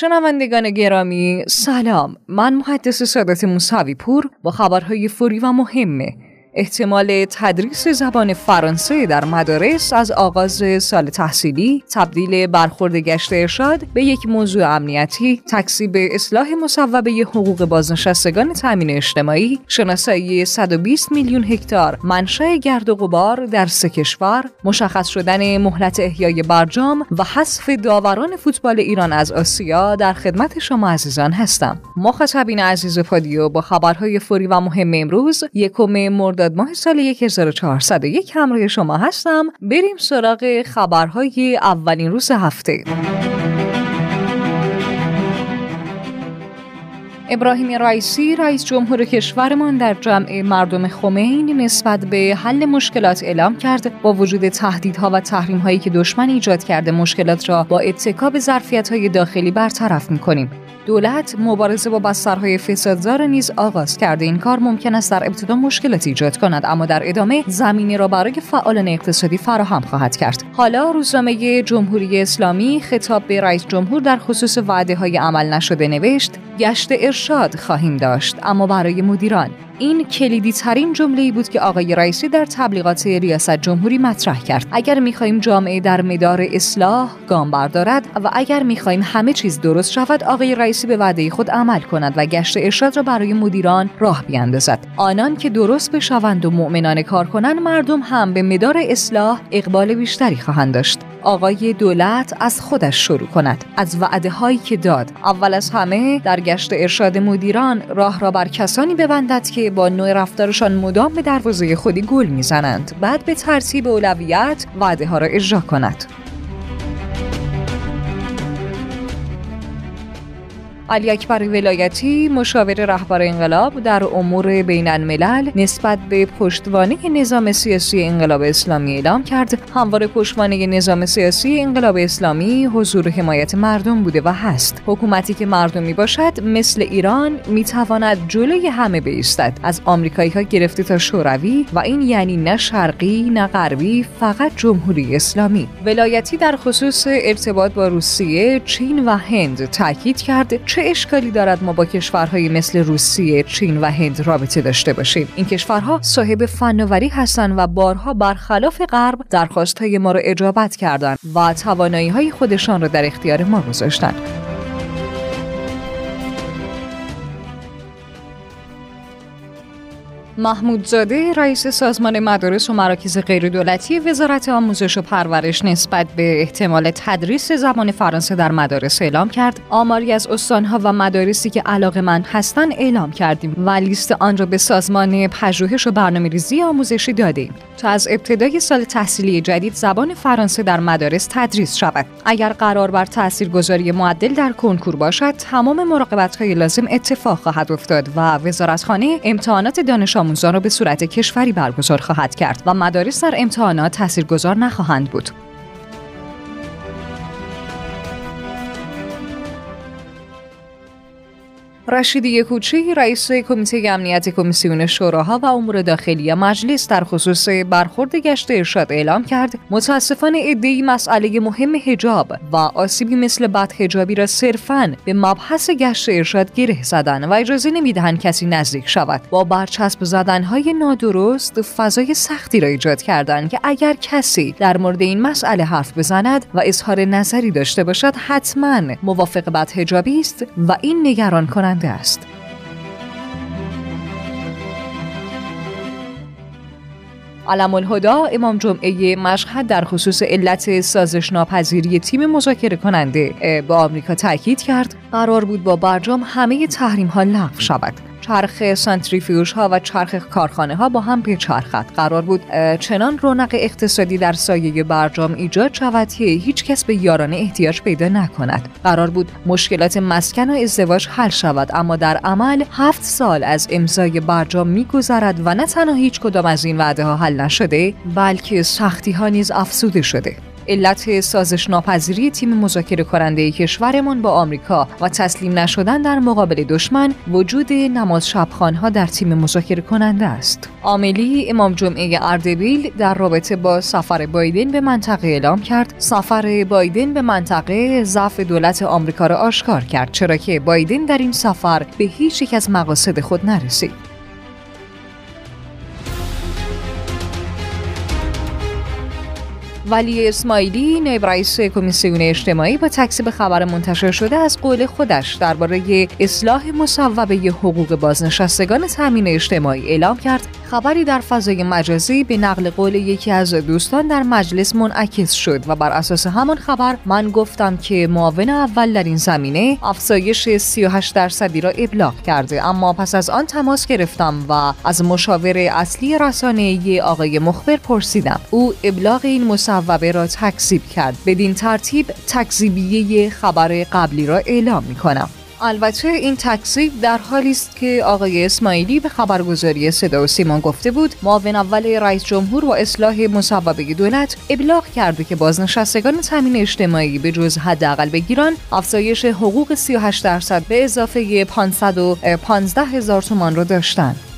شنوندگان گرامی سلام. من محدث سادات موسوی پور با خبرهای فوری و مهمه. احتمال تدریس زبان فرانسه در مدارس از آغاز سال تحصیلی تبدیل برخورد گشت ارشاد به یک موضوع امنیتی تکسیب اصلاح مصوبه حقوق بازنشستگان تامین اجتماعی شناسایی 120 میلیون هکتار منشأ گرد و غبار در سه کشور مشخص شدن مهلت احیای برجام و حذف داوران فوتبال ایران از آسیا در خدمت شما عزیزان هستم. مخاطبین عزیز پادیو با خبرهای فوری و مهم امروز یکم مرد مرداد ماه سال 1401 همراه شما هستم. بریم سراغ خبرهای اولین روز هفته. ابراهیم رئیسی رئیس جمهور کشورمان در جمع مردم خمین نسبت به حل مشکلات اعلام کرد. با وجود تهدیدها و تحریم‌هایی که دشمن ایجاد کرده مشکلات را با اتکا به ظرفیت‌های داخلی برطرف می‌کنیم. دولت مبارزه با بسترهای فسادزار نیز آغاز کرده. این کار ممکن است در ابتدا مشکلات ایجاد کند اما در ادامه زمینه را برای فعالان اقتصادی فراهم خواهد کرد. حالا روزنامه جمهوری اسلامی خطاب به رئیس جمهور در خصوص وعده های عمل نشده نوشت گشت ارشاد خواهیم داشت. اما برای مدیران این کلیدی ترین جمله بود که آقای رئیسی در تبلیغات ریاست جمهوری مطرح کرد. اگر می‌خواهیم جامعه در مدار اصلاح گام بردارد و اگر می‌خواهیم همه چیز درست شود آقای رئیسی به وعده خود عمل کند و گشت ارشاد را برای مدیران راه بیاندازد. آنان که درست بشوند و مؤمنانه کار کنند مردم هم به مدار اصلاح اقبال بیشتری خواهند داشت. آقای دولت از خودش شروع کند. از وعده هایی که داد. اول از همه در گشت ارشاد مدیران راه را بر کسانی ببندد که با نوع رفتارشان مدام به دروازه خودی گل می‌زنند. بعد به ترتیب اولویت وعده ها را اجرا کند. علی اکبر ولایتی مشاور رهبر انقلاب در امور بین الملل نسبت به پشتوانه نظام سیاسی انقلاب اسلامی اعلام کرد. همواره پشتوانه نظام سیاسی انقلاب اسلامی حضور حمایت مردم بوده و هست. حکومتی که مردمی باشد مثل ایران می‌تواند جلوی همه بایستد از آمریکایی ها گرفته تا شوروی و این یعنی نه شرقی نه غربی فقط جمهوری اسلامی. ولایتی در خصوص ارتباط با روسیه چین و هند تاکید کرد. چه اشکالی دارد ما با کشورهایی مثل روسیه، چین و هند رابطه داشته باشیم؟ این کشورها صاحب فناوری هستند و بارها برخلاف غرب درخواستهای ما را اجابت کردند و توانایی های خودشان را در اختیار ما گذاشتند. محمودزاده رئیس سازمان مدارس و مراکز غیردولتی وزارت آموزش و پرورش نسبت به احتمال تدریس زبان فرانسه در مدارس اعلام کرد. آماری از استانها و مدارسی که علاقه من هستند اعلام کردیم و لیست آن را به سازمان پژوهش و برنامه ریزی آموزشی دادیم. تا از ابتدای سال تحصیلی جدید زبان فرانسه در مدارس تدریس شود اگر قرار بر تاثیرگذاری معدل در کنکور باشد تمام مراقبت لازم اتفاق خواهد افتاد و وزارتخانه امتحانات دانش آموزان را به صورت کشوری برگزار خواهد کرد و مدارس در امتحانات تاثیرگذار نخواهند بود. رشیدی کوچی رئیس کمیته امنیت کمیسیون شوراها و امور داخلی مجلس در خصوص برخورد گشت ارشاد اعلام کرد. متاسفانه عدهای مسئله مهم حجاب و آسیبی مثل بد حجابی را صرفا به مبحث گشت ارشاد گره زدن و اجازه نمی‌دهند کسی نزدیک شود. با برچسب زدنهای نادرست فضای سختی را ایجاد کردند که اگر کسی در مورد این مسئله حرف بزند و اظهار نظری داشته باشد حتما موافق بد حجابی است و این نگران کنند است. علم الهدا امام جمعه مشهد در خصوص علت سازش ناپذیری تیم مذاکره کننده با آمریکا تاکید کرد قرار بود با برجام همه تحریم ها لغو شود چرخ سانتریفیوژ ها و چرخ کارخانه ها با هم پیچرخد قرار بود. چنان رونق اقتصادی در سایه برجام ایجاد شود که هیچ کس به یارانه احتیاج پیدا نکند. قرار بود مشکلات مسکن و ازدواج حل شود اما در عمل هفت سال از امضای برجام میگذرد و نه تنها هیچ کدام از این وعده ها حل نشده بلکه سختی ها نیز افزوده شده. علت سازش ناپذیری تیم مذاکره کننده کشورمان با آمریکا و تسلیم نشدن در مقابل دشمن وجود نماز شبخانها در تیم مذاکره کننده است. عاملی امام جمعه اردبیل در رابطه با سفر بایدن به منطقه اعلام کرد سفر بایدن به منطقه ضعف دولت آمریکا را آشکار کرد چرا که بایدن در این سفر به هیچ یک از مقاصد خود نرسید. ولی اسماعیلی نایب رئیس کمیسیون اجتماعی با تکسیب خبر منتشر شده از قول خودش درباره اصلاح مصوبه حقوق بازنشستگان تامین اجتماعی اعلام کرد. خبری در فضای مجازی به نقل قول یکی از دوستان در مجلس منعکس شد و بر اساس همان خبر من گفتم که معاون اول در این زمینه افزایش 38 درصدی را ابلاغ کرده. اما پس از آن تماس گرفتم و از مشاور اصلی رسانه آقای مخبر پرسیدم. او ابلاغ این مصوبه را تکذیب کرد. بدین ترتیب تکذیبیه خبر قبلی را اعلام می کنم البته این تکذیب در حالی است که آقای اسماعیلی به خبرگزاری صدا و سیمان گفته بود معاون اول رئیس جمهور و اصلاح مصوبه دولت ابلاغ کرده که بازنشستگان تامین اجتماعی به جز حداقل بگیران افزایش حقوق 38 درصد به اضافه 515 هزار تومان را داشتند.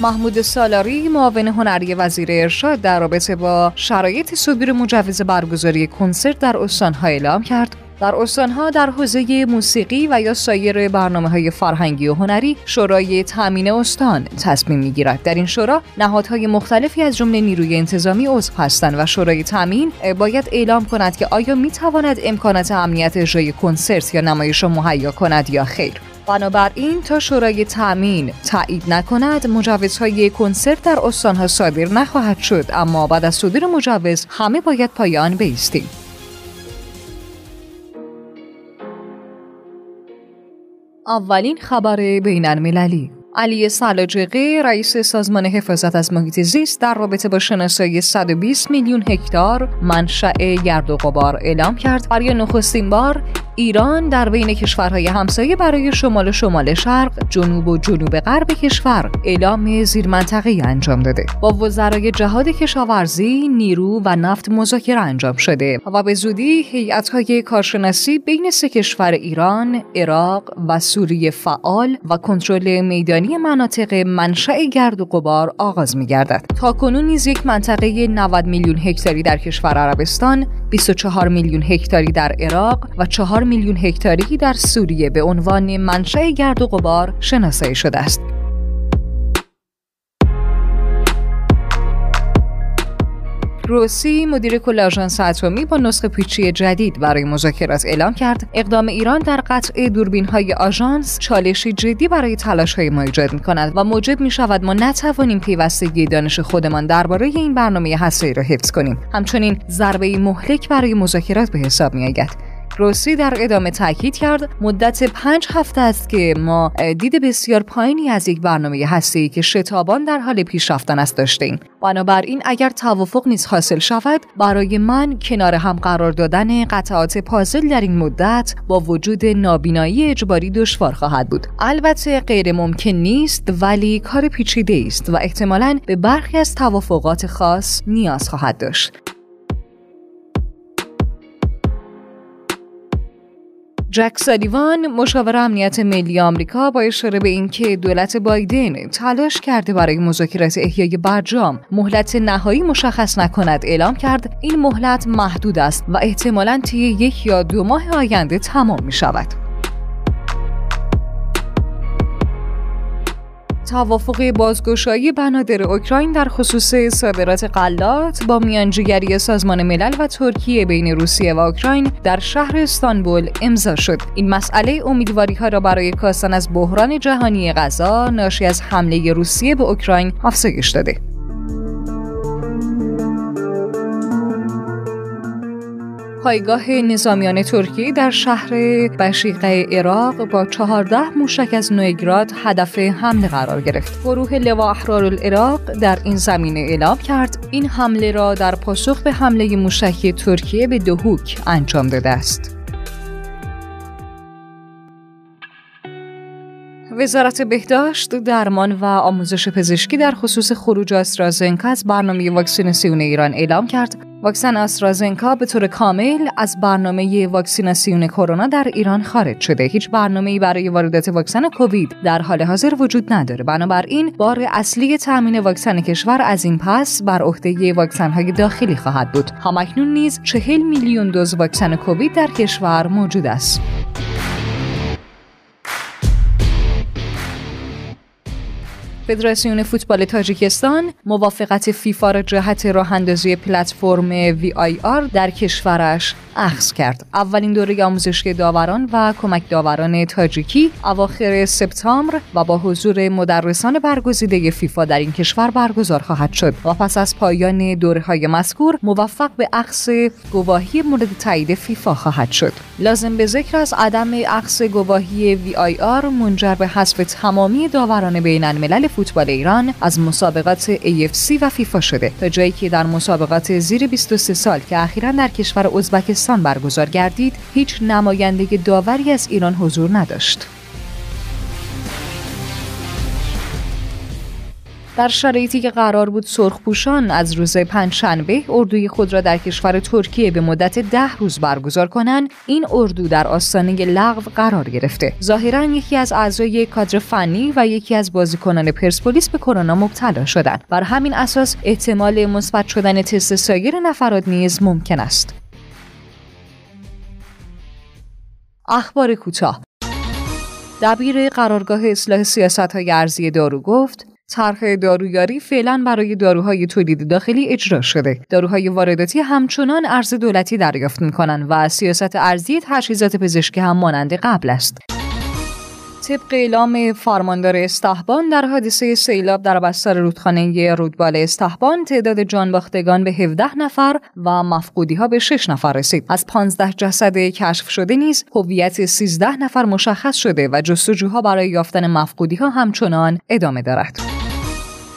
محمود سالاری معاون هنری وزیر ارشاد در رابطه با شرایط صدور مجوز برگزاری کنسرت در استانها اعلام کرد. در استانها در حوزه موسیقی و یا سایر برنامه های فرهنگی و هنری شورای تامین استان تصمیم می‌گیرد. در این شورا نهادهای مختلفی از جمله نیروی انتظامی عضو هستند و شورای تامین باید اعلام کند که آیا می تواند امکانات امنیت اجرای کنسرت یا نمایش را مهیا کند یا خیر. بنابراین تا شورای تامین تایید نکند مجوزهای کنسرت در استانها صادر نخواهد شد. اما بعد از صدور مجوز همه باید پای آن بیستیم. اولین خبر بین المللی علی سلاجقی رئیس سازمان حفاظت از محیط زیست در رابطه با شناسایی 120 میلیون هکتار منشأ گرد و غبار اعلام کرد. برای نخستین بار ایران در بین کشورهای همسایه برای شمال و شمال شرق جنوب و جنوب غرب کشور اعلام زیر منطقه انجام داده. با وزرای جهاد کشاورزی نیرو و نفت مذاکره انجام شده و به زودی هیئت‌های کارشناسی بین سه کشور ایران عراق و سوریه فعال و کنترل میدانی مناطق منشأ گرد و غبار آغاز می‌گردد. تا کنون نیز یک منطقه 90 میلیون هکتاری در کشور عربستان 24 میلیون هکتاری در عراق و 4 میلیون هکتاری در سوریه به عنوان منشأ گرد و غبار شناسایی شده است. روسی مدیر کل آژانس اتمی با نسخه پیچی جدید برای مذاکرات اعلام کرد. اقدام ایران در قطع دوربین های آژانس چالشی جدی برای تلاش های ما ایجاد می کند و موجب می شود ما نتوانیم پیوستگی دانش خودمان درباره این برنامه هسته‌ای را حفظ کنیم. همچنین ضربه مهلک برای مذاکرات به حساب می آید روسی در ادامه تاکید کرد. مدت پنج هفته است که ما دید بسیار پایینی از یک برنامه هسته‌ای که شتابان در حال پیشرفتن است داشتیم. بنابراین اگر توافق نیز حاصل شود برای من کنار هم قرار دادن قطعات پازل در این مدت با وجود نابینایی اجباری دشوار خواهد بود. البته غیر ممکن نیست ولی کار پیچیده است و احتمالاً به برخی از توافقات خاص نیاز خواهد داشت. جک سالیوان مشاور امنیت ملی آمریکا با اشاره به اینکه دولت بایدن تلاش کرده برای مذاکرات احیای برجام مهلت نهایی مشخص نکند اعلام کرد این مهلت محدود است و احتمالا طی یک یا دو ماه آینده تمام می شود. توافق بازگشایی بنادر اوکراین در خصوص صادرات غلات با میانجیگری سازمان ملل و ترکیه بین روسیه و اوکراین در شهر استانبول امضا شد. این مسئله امیدواری ها را برای کاستن از بحران جهانی غذا ناشی از حمله روسیه به اوکراین افزایش داده. پایگاه نظامیان ترکیه در شهر بشیقه عراق با 14 موشک از نویگراد هدف حمله قرار گرفت. گروه لوا احرار العراق در این زمینه اعلام کرد این حمله را در پاسخ به حمله موشکی ترکیه به دهوک انجام داده است. وزارت بهداشت درمان و آموزش پزشکی در خصوص خروج آسترازنکا از برنامه واکسیناسیون ایران اعلام کرد واکسن آسترازنکا به طور کامل از برنامه واکسیناسیون کرونا در ایران خارج شده. هیچ برنامه‌ای برای واردات واکسن کووید در حال حاضر وجود نداره. بنابراین بار اصلی تامین واکسن کشور از این پس بر عهده واکسن‌های داخلی خواهد بود. همکنون نیز چهل میلیون دوز واکسن کووید در کشور موجود است. فدراسیون فوتبال تاجیکستان موافقت فیفا را جهت راه اندازی پلتفرم وی آی آر در کشورش اخذ کرد. اولین دوره آموزشی داوران و کمک داوران تاجیکی اواخر سپتامبر و با حضور مدرسان برگزیده فیفا در این کشور برگزار خواهد شد. و پس از پایان دوره های مذکور موفق به اخذ گواهی مورد تایید فیفا خواهد شد. لازم به ذکر از عدم اخذ گواهی وی آی آر منجر به حذف تمامی داوران بین الملل فوتبال ایران از مسابقات AFC و فیفا شده تا جایی که در مسابقات زیر 23 سال که اخیرا در کشور ازبکستان برگزار گردید هیچ نماینده داوری از ایران حضور نداشت. در شرایطی که قرار بود سرخپوشان از روز پنجشنبه اردوی خود را در کشور ترکیه به مدت ده روز برگزار کنند این اردو در آستانه لغو قرار گرفته. ظاهرا یکی از اعضای کادر فنی و یکی از بازیکنان پرسپولیس به کرونا مبتلا شدند. بر همین اساس احتمال مثبت شدن تست سایر نفرات نیز ممکن است. اخبار کوتاه. دبیر قرارگاه اصلاح سیاست های ارزی دارو گفت طرح دارویاری فعلا برای داروهای تولید داخلی اجرا شده. داروهای وارداتی همچنان ارز دولتی دریافت می‌کنند و سیاست ارزی تجهیزات پزشکی هم مانند قبل است. طبق اعلام فرماندار استحبان در حادثه سیلاب در بستر رودخانه رودبال استحبان تعداد جانباختگان به 17 نفر و مفقودی ها به 6 نفر رسید از 15 جسد کشف شده نیز هویت 13 نفر مشخص شده و جستجوها برای یافتن مفقودی ها همچنان ادامه دارد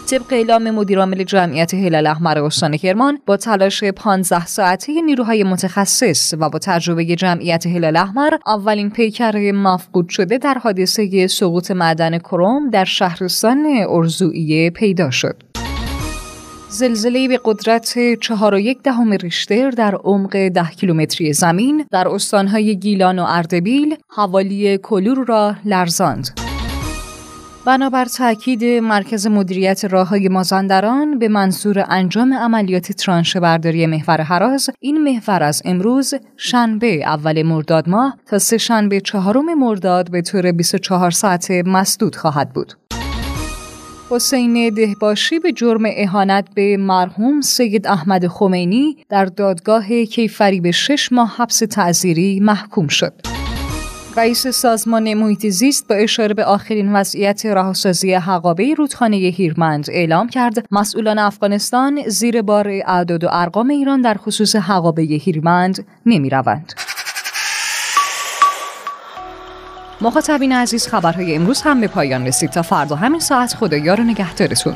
طبق اعلام مدیرعامل جمعیت هلال احمر استان کرمان با تلاش 15 ساعته نیروهای متخصص و با تجربه جمعیت هلال احمر اولین پیکر مفقود شده در حادثه سقوط معدن کروم در شهرستان ارزوئیه پیدا شد. زلزله به قدرت 4.1 دهم ریشتر در عمق 10 کیلومتری زمین در استانهای گیلان و اردبیل حوالی کلور را لرزاند. بنابر تاکید مرکز مدیریت راههای مازندران به منظور انجام عملیات ترانش برداری محور حراز این محور از امروز شنبه اول مرداد ماه تا سه شنبه چهارم مرداد به طور 24 ساعت مسدود خواهد بود. حسین دهباشی به جرم اهانت به مرحوم سید احمد خمینی در دادگاه کیفری به شش ماه حبس تعذیری محکوم شد. رئیس سازمان محیط زیست با اشاره به آخرین وضعیت رهاسازی حقابه رودخانه هیرمند اعلام کرد. مسئولان افغانستان زیر بار اعداد و ارقام ایران در خصوص حقابه هیرمند نمی روند. مخاطبین عزیز خبرهای امروز هم به پایان رسید. تا فردا همین ساعت خدایا رو نگهدارتون.